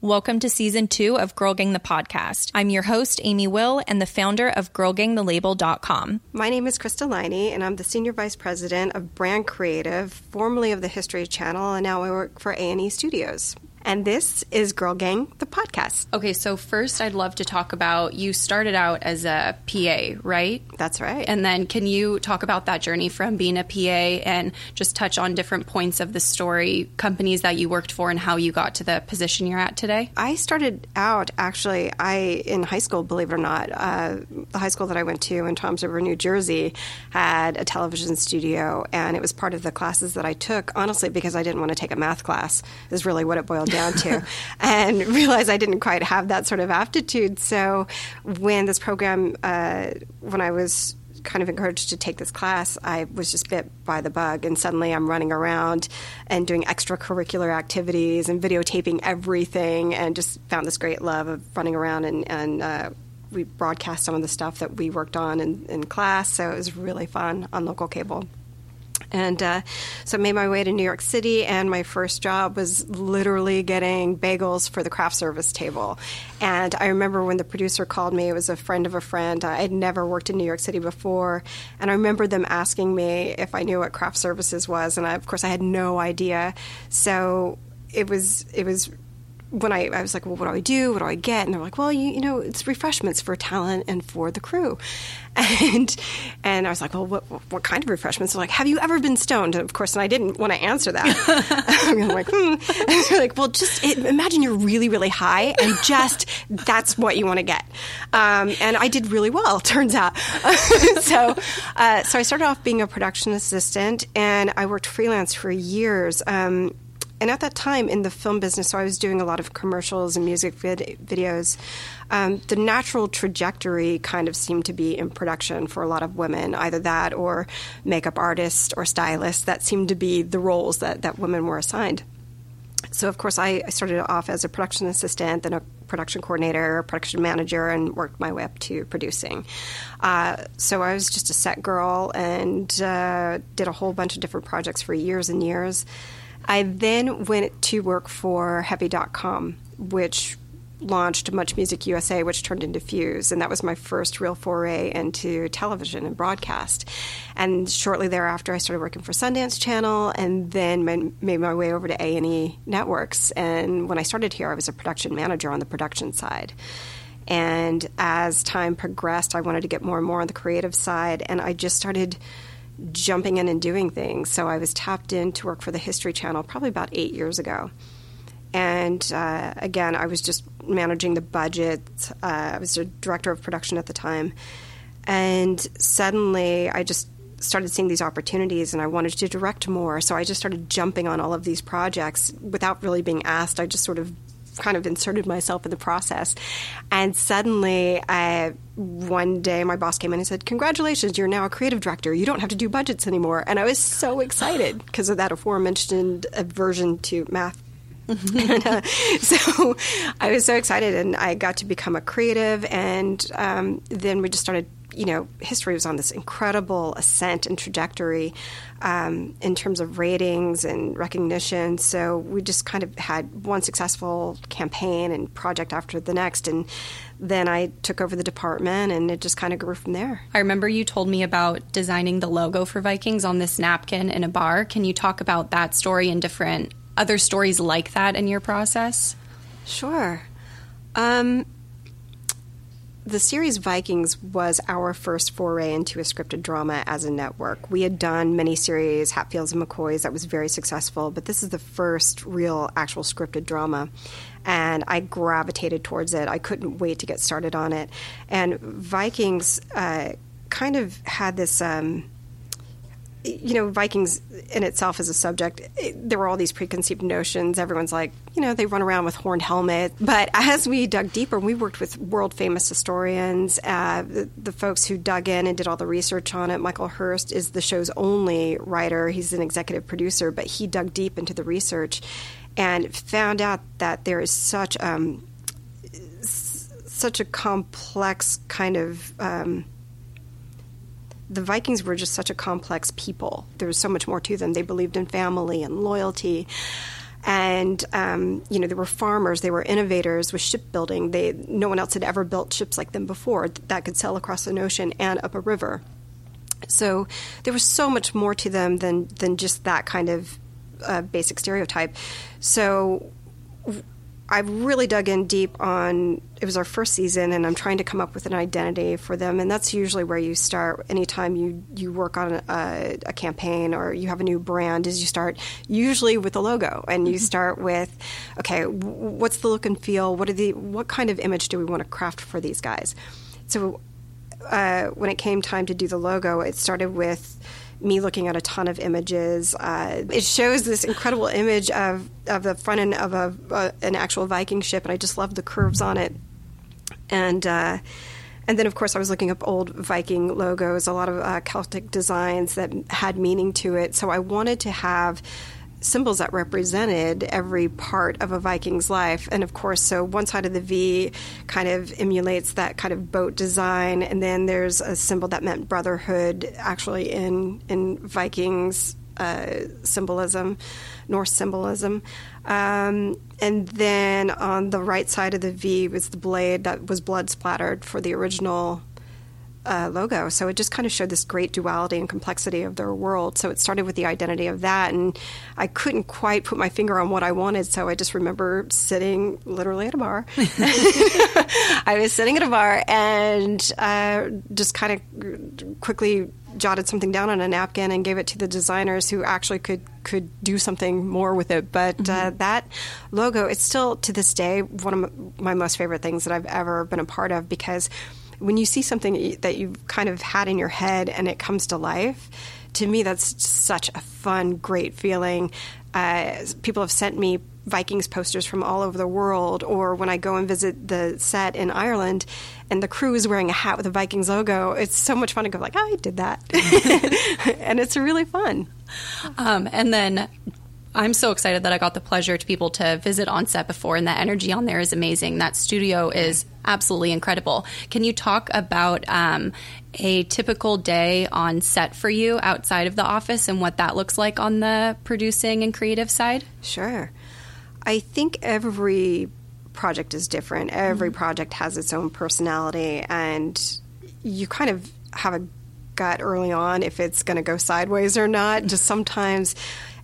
Welcome to season two of Girl Gang the podcast. I'm your host, Amy Will, and the founder of GirlGangTheLabel.com. My name is Krista Liney, and I'm the Senior Vice President of Brand Creative, formerly of the History Channel, and now I work for A&E Studios and this is Girl Gang, the podcast. Okay, so first I'd love to talk about you started out as a PA, right? That's right. And then can you talk about that journey from being a PA and just touch on different points of the story, companies that you worked for, and how you got to the position you're at today? I started out actually, I in high school, believe it or not, uh, the high school that I went to in Toms River, New Jersey, had a television studio, and it was part of the classes that I took, honestly, because I didn't want to take a math class, is really what it boiled down down to, and realized I didn't quite have that sort of aptitude. So when this program, uh, when I was kind of encouraged to take this class, I was just bit by the bug, and suddenly I'm running around and doing extracurricular activities and videotaping everything, and just found this great love of running around and. and uh, we broadcast some of the stuff that we worked on in, in class, so it was really fun on local cable. And uh, so I made my way to New York City, and my first job was literally getting bagels for the craft service table. And I remember when the producer called me, it was a friend of a friend. I had never worked in New York City before. And I remember them asking me if I knew what craft services was. And I, of course, I had no idea. So it was, it was when I, I was like, well, what do I do? What do I get? And they're like, well, you, you know, it's refreshments for talent and for the crew. And and I was like, well, what, what kind of refreshments? They're like, have you ever been stoned? And of course, and I didn't want to answer that. I'm like, hmm. And they're like, well, just it, imagine you're really, really high and just that's what you want to get. Um, and I did really well, turns out. so, uh, so I started off being a production assistant and I worked freelance for years. Um, and at that time in the film business, so I was doing a lot of commercials and music vid- videos. Um, the natural trajectory kind of seemed to be in production for a lot of women, either that or makeup artists or stylists. That seemed to be the roles that, that women were assigned. So, of course, I, I started off as a production assistant, then a production coordinator, production manager, and worked my way up to producing. Uh, so I was just a set girl and uh, did a whole bunch of different projects for years and years. I then went to work for Heavy.com, which launched Much Music USA, which turned into Fuse, and that was my first real foray into television and broadcast. And shortly thereafter, I started working for Sundance Channel, and then made my way over to A and E Networks. And when I started here, I was a production manager on the production side. And as time progressed, I wanted to get more and more on the creative side, and I just started jumping in and doing things. So I was tapped in to work for the History Channel probably about eight years ago. And uh, again, I was just managing the budget. Uh, I was a director of production at the time. And suddenly I just started seeing these opportunities and I wanted to direct more. So I just started jumping on all of these projects without really being asked. I just sort of kind of inserted myself in the process. And suddenly, I, one day, my boss came in and said, Congratulations, you're now a creative director. You don't have to do budgets anymore. And I was so excited because of that aforementioned aversion to math and, uh, so I was so excited, and I got to become a creative. And um, then we just started you know, history was on this incredible ascent and trajectory um, in terms of ratings and recognition. So we just kind of had one successful campaign and project after the next. And then I took over the department and it just kind of grew from there. I remember you told me about designing the logo for Vikings on this napkin in a bar. Can you talk about that story and different other stories like that in your process? Sure. Um, the series Vikings was our first foray into a scripted drama as a network. We had done many series, Hatfields and McCoys, that was very successful, but this is the first real actual scripted drama. And I gravitated towards it. I couldn't wait to get started on it. And Vikings uh, kind of had this. Um, you know, Vikings in itself as a subject, it, there were all these preconceived notions. Everyone's like, you know, they run around with horned helmets. But as we dug deeper, we worked with world famous historians, uh, the, the, folks who dug in and did all the research on it. Michael Hirst is the show's only writer. He's an executive producer, but he dug deep into the research and found out that there is such um, s- such a complex kind of um, the Vikings were just such a complex people. There was so much more to them. They believed in family and loyalty. and um, you know they were farmers, they were innovators with shipbuilding. They no one else had ever built ships like them before that could sail across an ocean and up a river. So there was so much more to them than than just that kind of uh, basic stereotype. So I really dug in deep on it was our first season, and I'm trying to come up with an identity for them, and that's usually where you start. Anytime you you work on a, a campaign or you have a new brand, is you start usually with a logo, and you mm-hmm. start with, okay, what's the look and feel? What are the what kind of image do we want to craft for these guys? So uh, when it came time to do the logo, it started with me looking at a ton of images. Uh, it shows this incredible image of, of the front end of a, uh, an actual Viking ship, and I just love the curves on it. And uh, and then, of course, I was looking up old Viking logos, a lot of uh, Celtic designs that had meaning to it. So I wanted to have symbols that represented every part of a Viking's life. And of course, so one side of the V kind of emulates that kind of boat design, and then there's a symbol that meant brotherhood, actually in in Vikings uh, symbolism, Norse symbolism. Um, and then on the right side of the V was the blade that was blood splattered for the original uh, logo. So it just kind of showed this great duality and complexity of their world. So it started with the identity of that, and I couldn't quite put my finger on what I wanted. So I just remember sitting literally at a bar. I was sitting at a bar and uh, just kind of quickly jotted something down on a napkin and gave it to the designers who actually could could do something more with it. But uh, mm-hmm. uh, that logo, it's still to this day one of my most favorite things that I've ever been a part of because when you see something that you've kind of had in your head and it comes to life, to me, that's such a fun, great feeling. Uh, people have sent me Vikings posters from all over the world, or when I go and visit the set in Ireland and the crew is wearing a hat with a Vikings logo, it's so much fun to go like, oh, I did that, and it's really fun. Um, and then I'm so excited that I got the pleasure to be able to visit on set before, and that energy on there is amazing. That studio is absolutely incredible. Can you talk about um, a typical day on set for you outside of the office and what that looks like on the producing and creative side? Sure. I think every project is different. Every mm-hmm. project has its own personality, and you kind of have a gut early on if it's going to go sideways or not. Just sometimes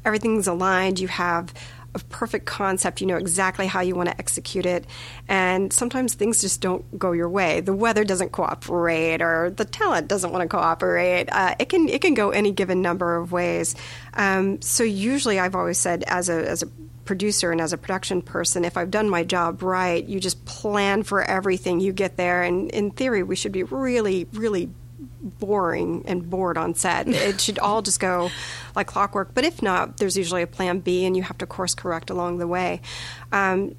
everything's aligned. You have a perfect concept. You know exactly how you want to execute it. And sometimes things just don't go your way. The weather doesn't cooperate, or the talent doesn't want to cooperate. Uh, it can it can go any given number of ways. Um, so usually, I've always said as a as a producer and as a production person, if I've done my job right, you just plan for everything. You get there, and in theory, we should be really, really boring and bored on set. It should all just go like clockwork. But if not, there's usually a plan B, and you have to course correct along the way. Um,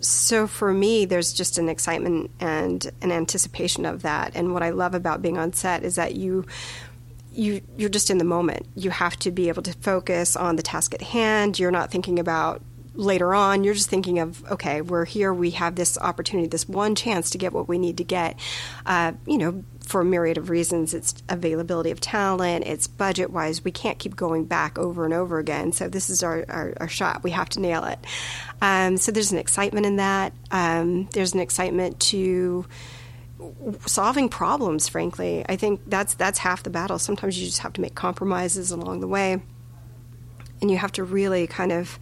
so for me, there's just an excitement and an anticipation of that. And what I love about being on set is that you you you're just in the moment. You have to be able to focus on the task at hand. You're not thinking about later on. You're just thinking of okay, we're here. We have this opportunity, this one chance to get what we need to get. Uh, you know, for a myriad of reasons. It's availability of talent, it's budget wise. We can't keep going back over and over again. So this is our, our, our shot. We have to nail it. Um, so there's an excitement in that. Um, there's an excitement to solving problems frankly i think that's that's half the battle sometimes you just have to make compromises along the way and you have to really kind of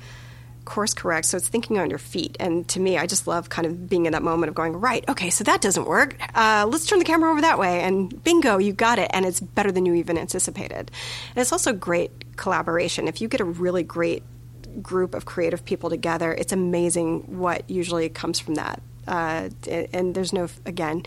course correct. So it's thinking on your feet. And to me, I just love kind of being in that moment of going, right, okay, so that doesn't work. Uh, let's turn the camera over that way. And bingo, you got it. And it's better than you even anticipated. And it's also great collaboration. If you get a really great group of creative people together, it's amazing what usually comes from that. Uh, and there's no, again,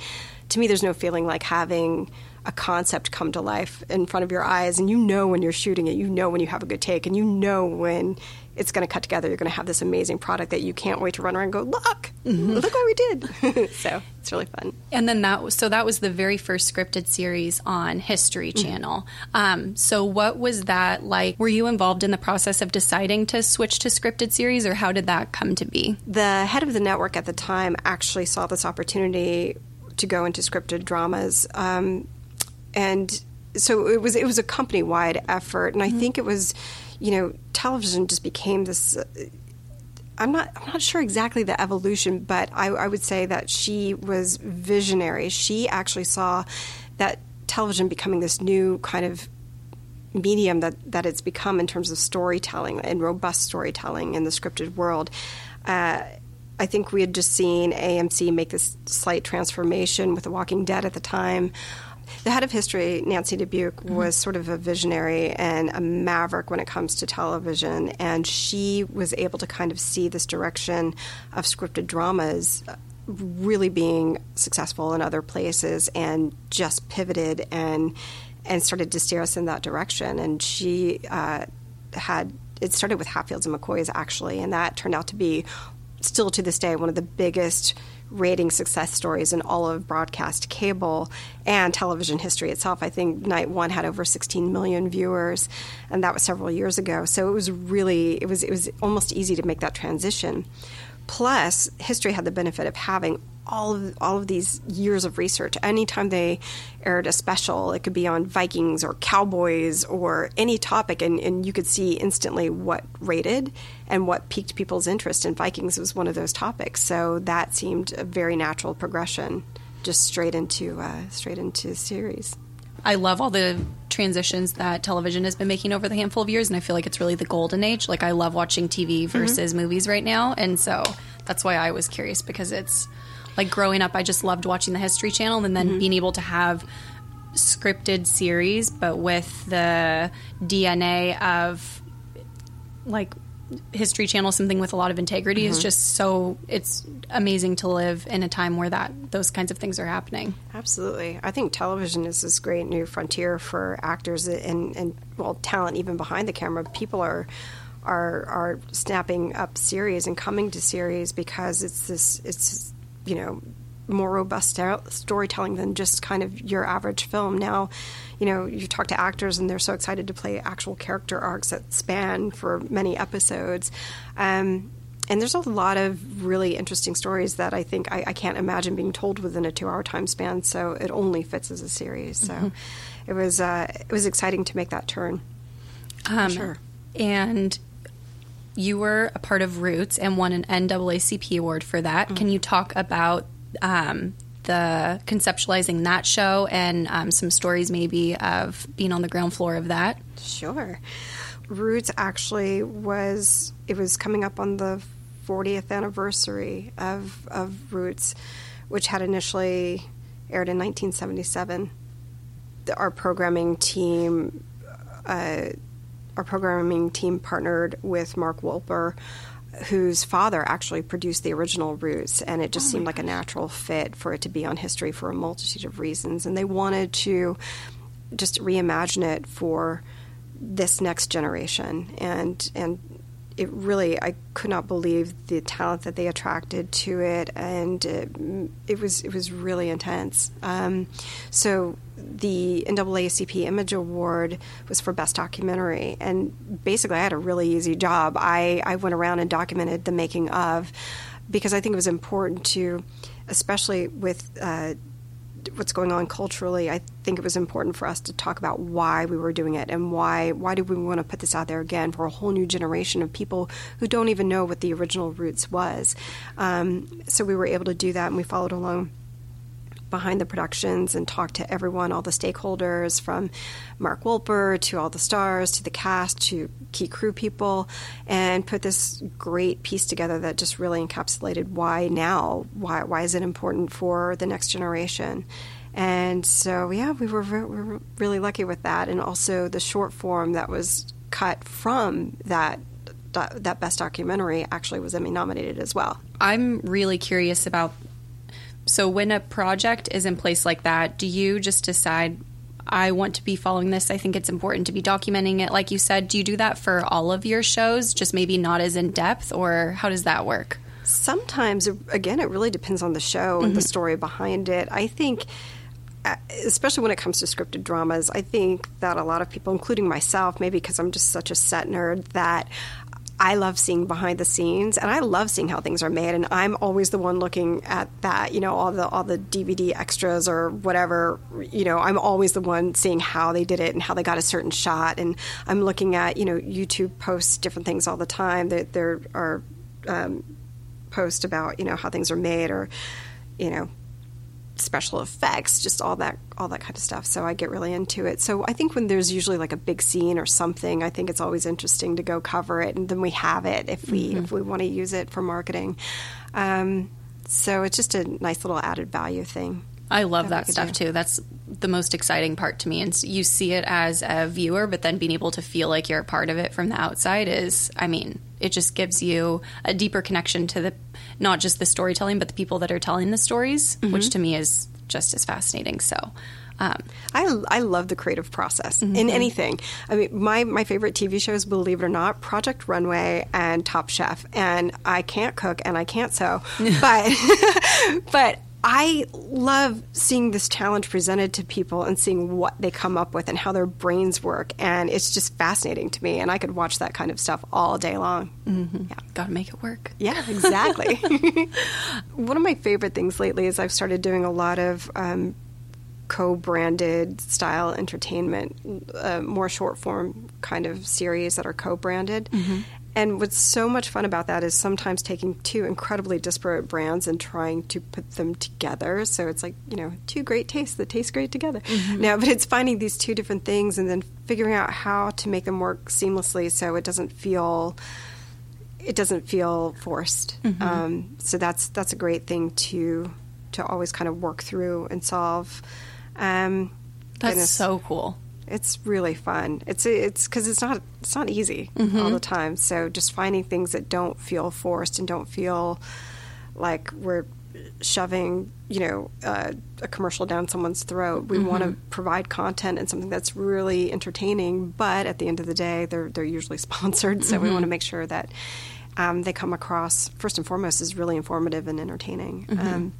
to me, there's no feeling like having a concept come to life in front of your eyes and you know when you're shooting it you know when you have a good take and you know when it's going to cut together. You're going to have this amazing product that you can't wait to run around and go, look, mm-hmm. look what we did. so it's really fun. And then that was, so that was the very first scripted series on History mm-hmm. Channel. Mm-hmm. Um, so what was that like? Were you involved in the process of deciding to switch to scripted series, or how did that come to be? The head of the network at the time actually saw this opportunity to go into scripted dramas, um, and so it was it was a company wide effort, and I mm-hmm. think it was you know, television just became this. Uh, I'm not I'm not sure exactly the evolution, but I, I would say that she was visionary. She actually saw that television becoming this new kind of medium that, that it's become in terms of storytelling and robust storytelling in the scripted world. Uh, I think we had just seen AMC make this slight transformation with The Walking Dead at the time. The head of history, Nancy Dubuc, mm-hmm. was sort of a visionary and a maverick when it comes to television, and she was able to kind of see this direction of scripted dramas really being successful in other places and just pivoted and and started to steer us in that direction. And she uh, had it started with Hatfields and McCoys actually, and that turned out to be still to this day one of the biggest rating success stories in all of broadcast cable and television history itself. I think night one had over 16 million viewers, and that was several years ago. So it was really it was it was almost easy to make that transition. Plus, history had the benefit of having all of all of these years of research. Anytime they aired a special, it could be on Vikings or Cowboys or any topic, and, and you could see instantly what rated and what piqued people's interest. And Vikings was one of those topics, so that seemed a very natural progression, just straight into uh, straight into series. I love all the transitions that television has been making over the handful of years, and I feel like it's really the golden age. Like I love watching TV versus mm-hmm. movies right now, and so that's why I was curious because it's like growing up, I just loved watching the History Channel and then mm-hmm. being able to have scripted series, but with the DNA of like History Channel, something with a lot of integrity mm-hmm. is just so it's amazing to live in a time where that those kinds of things are happening. Absolutely, I think television is this great new frontier for actors and and well talent even behind the camera. People are are are snapping up series and coming to series because it's this it's you know more robust storytelling than just kind of your average film. Now, you know, you talk to actors and they're so excited to play actual character arcs that span for many episodes. Um, and there's a lot of really interesting stories that I think I, I, can't imagine being told within a two-hour time span. So it only fits as a series. So mm-hmm. it was uh, it was exciting to make that turn. Um, sure. And you were a part of Roots and won an NAACP award for that. Mm-hmm. Can you talk about um, the conceptualizing that show and um, some stories maybe of being on the ground floor of that? Sure. Roots actually was it was coming up on the 40th anniversary of of Roots, which had initially aired in 1977. Our programming team. Uh, our programming team partnered with Mark Wolper, whose father actually produced the original Roots, and it just oh seemed like a natural fit for it to be on history for a multitude of reasons. And they wanted to just reimagine it for this next generation and and it really I could not believe the talent that they attracted to it, and it, it was it was really intense. Um, so the NAACP Image Award was for Best Documentary, and basically I had a really easy job. I I went around and documented the making of because I think it was important to, especially with uh, what's going on culturally, I think it was important for us to talk about why we were doing it and why why did we want to put this out there again for a whole new generation of people who don't even know what the original roots was. Um, so we were able to do that, and we followed along behind the productions and talked to everyone, all the stakeholders, from Mark Wolper to all the stars to the cast to key crew people, and put this great piece together that just really encapsulated why now, why why is it important for the next generation. And so, yeah, we were, we were really lucky with that. And also the short form that was cut from that that best documentary actually was Emmy nominated as well. I'm really curious about so when a project is in place like that, do you just decide I want to be following this. I think it's important to be documenting it. Like you said, do you do that for all of your shows, just maybe not as in depth, or how does that work? Sometimes, again, it really depends on the show and mm-hmm. the story behind it. I think uh, especially when it comes to scripted dramas, I think that a lot of people, including myself, maybe because I'm just such a set nerd, that I love seeing behind the scenes and I love seeing how things are made and I'm always the one looking at that, you know, all the all the DVD extras or whatever, you know, I'm always the one seeing how they did it and how they got a certain shot and I'm looking at, you know, YouTube posts different things all the time. There, there are um, post about you know how things are made or you know special effects, just all that all that kind of stuff. So I get really into it. So I think when there's usually like a big scene or something, I think it's always interesting to go cover it, and then we have it if we mm-hmm. if we want to use it for marketing. Um, so it's just a nice little added value thing. I love that, that stuff do. too. That's the most exciting part to me. And you see it as a viewer, but then being able to feel like you're a part of it from the outside is, I mean, it just gives you a deeper connection to the not just the storytelling, but the people that are telling the stories, mm-hmm. which to me is just as fascinating. So. Um, I, I love the creative process mm-hmm. in anything. I mean, my, my favorite TV shows, believe it or not, Project Runway and Top Chef. And I can't cook and I can't sew, but but I love seeing this challenge presented to people and seeing what they come up with and how their brains work. And it's just fascinating to me. And I could watch that kind of stuff all day long. Mm-hmm. Yeah. Got to make it work. Yeah, exactly. One of my favorite things lately is I've started doing a lot of um, co branded style entertainment, uh, more short form kind of series that are co branded. Mm-hmm. And what's so much fun about that is sometimes taking two incredibly disparate brands and trying to put them together. So it's like, you know, two great tastes that taste great together. Mm-hmm. Now, but it's finding these two different things and then figuring out how to make them work seamlessly so it doesn't feel it doesn't feel forced. Mm-hmm. Um, so that's that's a great thing to to always kind of work through and solve. Um, that's goodness. so cool it's really fun. It's it's because it's not it's not easy mm-hmm. all the time. So just finding things that don't feel forced and don't feel like we're shoving you know uh, a commercial down someone's throat. We mm-hmm. want to provide content and something that's really entertaining, but at the end of the day, they're they're usually sponsored. So mm-hmm. we want to make sure that um, they come across first and foremost as really informative and entertaining. Mm-hmm. Um,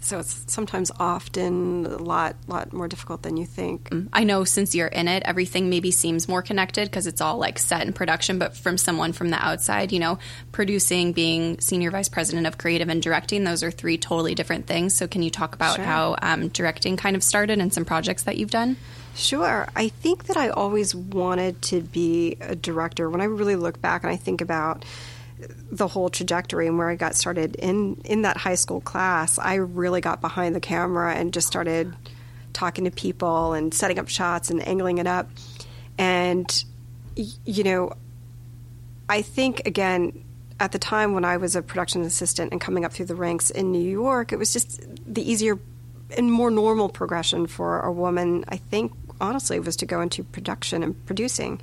so it's sometimes often a lot lot more difficult than you think. Mm. I know since you're in it, everything maybe seems more connected because it's all like set in production. But from someone from the outside, you know, producing, being senior vice president of creative and directing, those are three totally different things. So can you talk about sure. how um, directing kind of started and some projects that you've done? Sure. I think that I always wanted to be a director. When I really look back and I think about the whole trajectory and where I got started in in that high school class, I really got behind the camera and just started talking to people and setting up shots and angling it up. And you know, I think again at the time when I was a production assistant and coming up through the ranks in New York, it was just the easier and more normal progression for a woman, I think, honestly was to go into production and producing,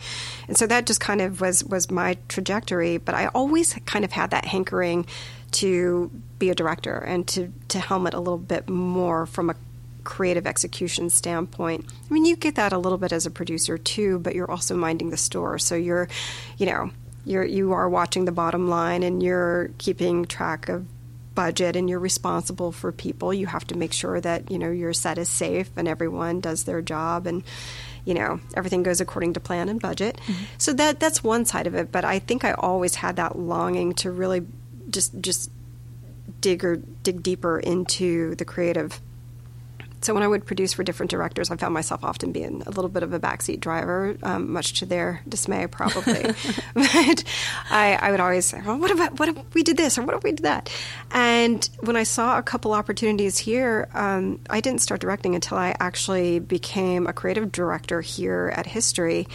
and so that just kind of was was my trajectory. But I always kind of had that hankering to be a director and to to helm it a little bit more from a creative execution standpoint. I mean, you get that a little bit as a producer too, but you're also minding the store, so you're, you know, you're you are watching the bottom line and you're keeping track of budget and you're responsible for people, you have to make sure that, you know, your set is safe and everyone does their job and you know, everything goes according to plan and budget. Mm-hmm. So that that's one side of it, but I think I always had that longing to really just just dig or dig deeper into the creative so when I would produce for different directors, I found myself often being a little bit of a backseat driver, um, much to their dismay, probably. but I, I, would always say, "Well, what about what if we did this or what if we did that?" And when I saw a couple opportunities here, um, I didn't start directing until I actually became a creative director here at History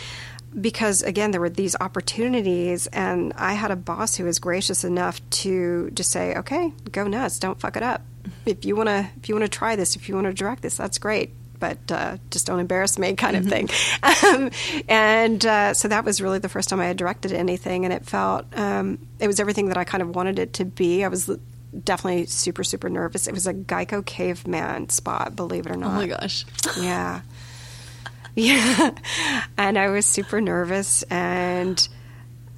because again there were these opportunities and i had a boss who was gracious enough to just say okay go nuts don't fuck it up if you want to if you want to try this, if you want to direct this, that's great. But uh, just don't embarrass me, kind of mm-hmm. thing. Um, and uh, so that was really the first time I had directed anything, and it felt um, it was everything that I kind of wanted it to be. I was definitely super super nervous. It was a Geico caveman spot, believe it or not. Oh my gosh! Yeah, yeah. And I was super nervous and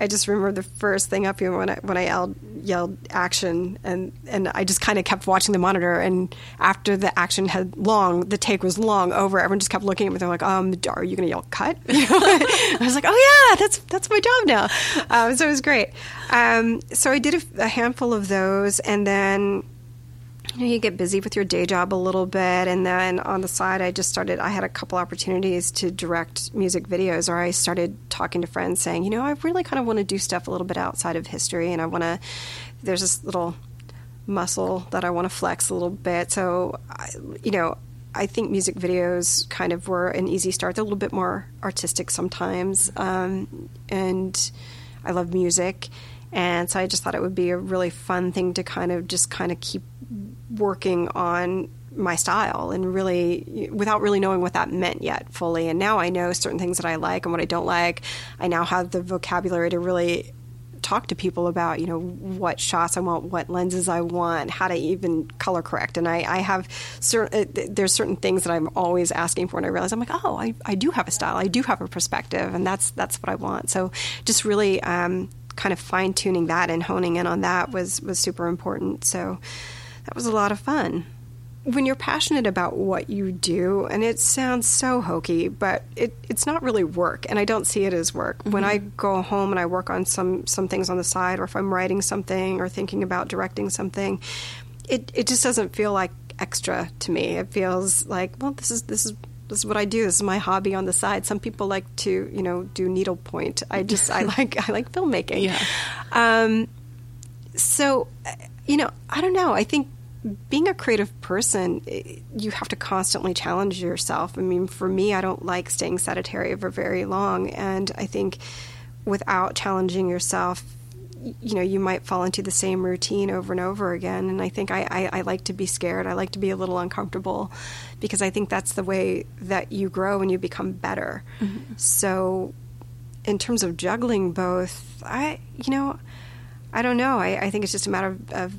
I just remember the first thing up here when I when I yelled, yelled action, and and I just kind of kept watching the monitor. And after the action had long, the take was long over. Everyone just kept looking at me. They're like, "Um, are you to yell cut?" I was like, "Oh yeah, that's that's my job now." Um, so it was great. Um, so I did a, a handful of those, and then you know, you get busy with your day job a little bit, and then on the side, I just started. I had a couple opportunities to direct music videos, or I started talking to friends saying, you know, I really kind of want to do stuff a little bit outside of history, and I want to. There's this little muscle that I want to flex a little bit. So, I, you know, I think music videos kind of were an easy start. They're a little bit more artistic sometimes, um, and I love music, and so I just thought it would be a really fun thing to kind of just kind of keep working on my style and really without really knowing what that meant yet fully. And now I know certain things that I like and what I don't like. I now have the vocabulary to really talk to people about, you know, what shots I want, what lenses I want, how to even color correct. And I, I have certain, uh, there's certain things that I'm always asking for. And I realize I'm like, oh, I, I do have a style. I do have a perspective. And that's, that's what I want. So just really, um, kind of fine tuning that and honing in on that was, was super important. So, that was a lot of fun. When you're passionate about what you do, and it sounds so hokey, but it, it's not really work, and I don't see it as work. Mm-hmm. When I go home and I work on some, some things on the side, or if I'm writing something or thinking about directing something, it, it just doesn't feel like extra to me. It feels like, well, this is this is this is what I do. This is my hobby on the side. Some people like to, you know, do needlepoint. I just I like I like filmmaking. Yeah. Um, so, you know, I don't know. I think being a creative person, you have to constantly challenge yourself. I mean, for me, I don't like staying sedentary for very long, and I think without challenging yourself, you know, you might fall into the same routine over and over again. And I think I, I, I like to be scared. I like to be a little uncomfortable because I think that's the way that you grow and you become better. Mm-hmm. So, in terms of juggling both, I, you know, I don't know. I, I think it's just a matter of, of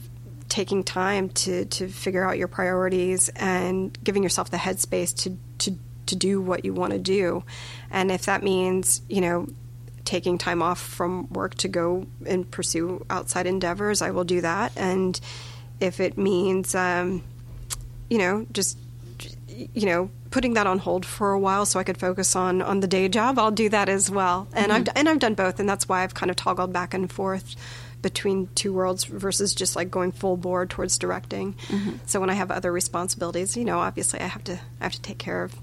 taking time to, to figure out your priorities and giving yourself the headspace to, to, to do what you want to do. And if that means, you know, taking time off from work to go and pursue outside endeavors, I will do that. And if it means, um, you know, just, you know, putting that on hold for a while so I could focus on, on the day job, I'll do that as well. And mm-hmm. I've and I've done both, and that's why I've kind of toggled back and forth between two worlds versus just like going full board towards directing. Mm-hmm. So when I have other responsibilities, you know, obviously I have to I have to take care of,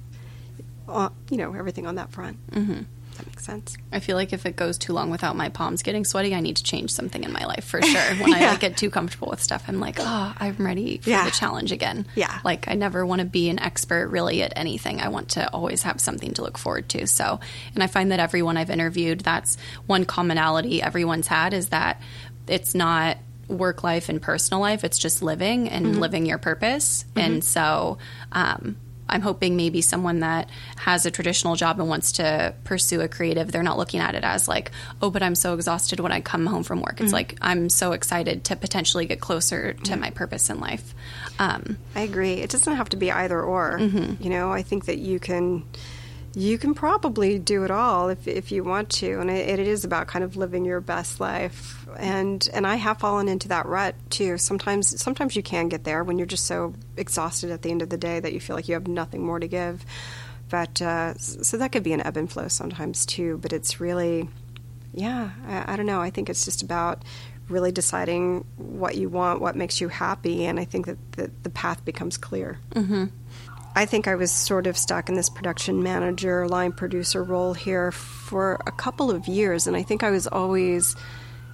uh, you know, everything on that front. Mm-hmm. That makes sense. I feel like if it goes too long without my palms getting sweaty, I need to change something in my life for sure. When yeah. I like, get too comfortable with stuff, I'm like, oh, I'm ready for yeah. the challenge again. Yeah. Like I never want to be an expert really at anything. I want to always have something to look forward to. So, and I find that everyone I've interviewed, that's one commonality everyone's had is that it's not work life and personal life. It's just living and mm-hmm. living your purpose. Mm-hmm. And so, um, I'm hoping maybe someone that has a traditional job and wants to pursue a creative, they're not looking at it as like, oh, but I'm so exhausted when I come home from work. It's mm-hmm. like, I'm so excited to potentially get closer to my purpose in life. Um, I agree. It doesn't have to be either or. Mm-hmm. You know, I think that you can you can probably do it all if, if you want to and it, it is about kind of living your best life. And and I have fallen into that rut too. Sometimes sometimes you can get there when you're just so exhausted at the end of the day that you feel like you have nothing more to give. But uh, so that could be an ebb and flow sometimes too but it's really yeah I, I don't know. I think it's just about really deciding what you want what makes you happy and I think that the, the path becomes clear. Mm-hmm. I think I was sort of stuck in this production manager, line producer role here for a couple of years. And I think I was always,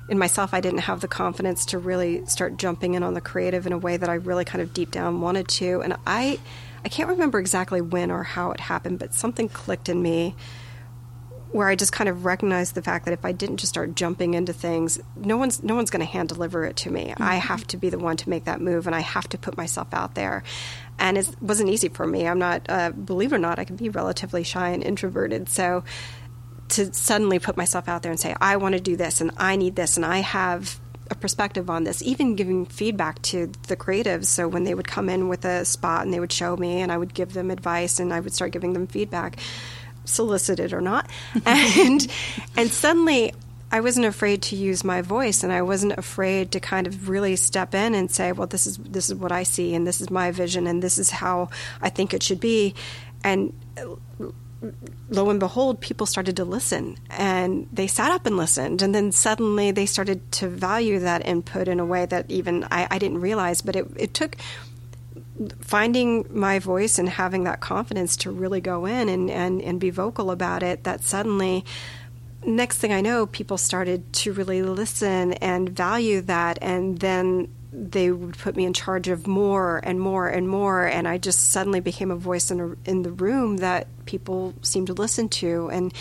in myself, I didn't have the confidence to really start jumping in on the creative in a way that I really kind of deep down wanted to. And I, I can't remember exactly when or how it happened, but something clicked in me where I just kind of recognized the fact that if I didn't just start jumping into things, no one's no one's going to hand deliver it to me. Mm-hmm. I have to be the one to make that move, and I have to put myself out there. And it wasn't easy for me. I'm not, uh, believe it or not, I can be relatively shy and introverted. So to suddenly put myself out there and say, I want to do this, and I need this, and I have a perspective on this, even giving feedback to the creatives. So when they would come in with a spot and they would show me, and I would give them advice, and I would start giving them feedback solicited or not. and and suddenly I wasn't afraid to use my voice and I wasn't afraid to kind of really step in and say, well this is this is what I see and this is my vision and this is how I think it should be. And lo and behold, people started to listen and they sat up and listened. And then suddenly they started to value that input in a way that even I, I didn't realize. But it, it took finding my voice and having that confidence to really go in and, and, and be vocal about it that suddenly next thing I know, people started to really listen and value that, and then they would put me in charge of more and more and more, and I just suddenly became a voice in, a, in the room that people seemed to listen to, and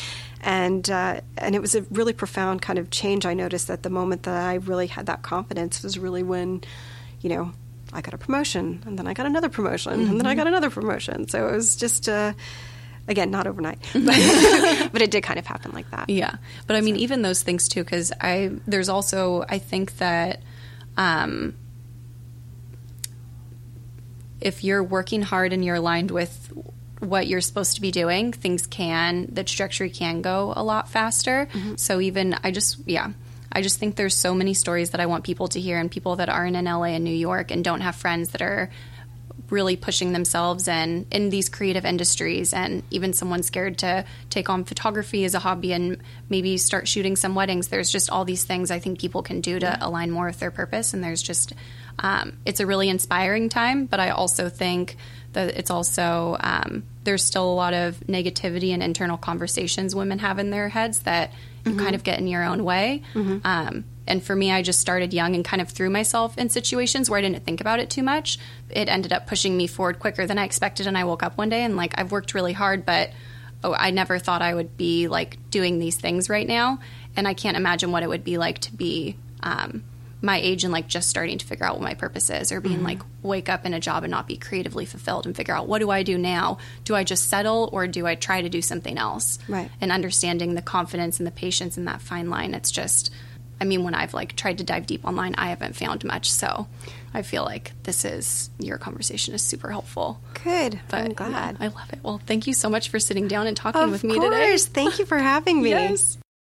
and uh, and it was a really profound kind of change. I noticed that the moment that I really had that confidence was really when, you know, I got a promotion, and then I got another promotion, mm-hmm. and then I got another promotion. So it was just. Uh, again, not overnight, but, but, it did kind of happen like that. Yeah, but I mean, so. even those things too, because I there's also I think that um, if you're working hard and you're aligned with what you're supposed to be doing, things can the trajectory can go a lot faster. Mm-hmm. So even I just yeah. I just think there's so many stories that I want people to hear, and people that aren't in LA and New York and don't have friends that are really pushing themselves and in these creative industries and even someone scared to take on photography as a hobby and maybe start shooting some weddings there's just all these things i think people can do to yeah. align more with their purpose and there's just um, it's a really inspiring time but i also think that it's also um, there's still a lot of negativity and internal conversations women have in their heads that you mm-hmm. kind of get in your own way mm-hmm. um, and for me, I just started young and kind of threw myself in situations where I didn't think about it too much. It ended up pushing me forward quicker than I expected. And I woke up one day and, like, I've worked really hard, but oh, I never thought I would be, like, doing these things right now. And I can't imagine what it would be like to be um, my age and, like, just starting to figure out what my purpose is or being, mm-hmm. like, wake up in a job and not be creatively fulfilled and figure out what do I do now? Do I just settle or do I try to do something else? Right. And understanding the confidence and the patience in that fine line, it's just I mean, when I've like tried to dive deep online, I haven't found much. So I feel like this is your conversation is super helpful. Good. But I'm glad. I love it. Well, thank you so much for sitting down and talking of with me course. today. Thank you for having me. yes.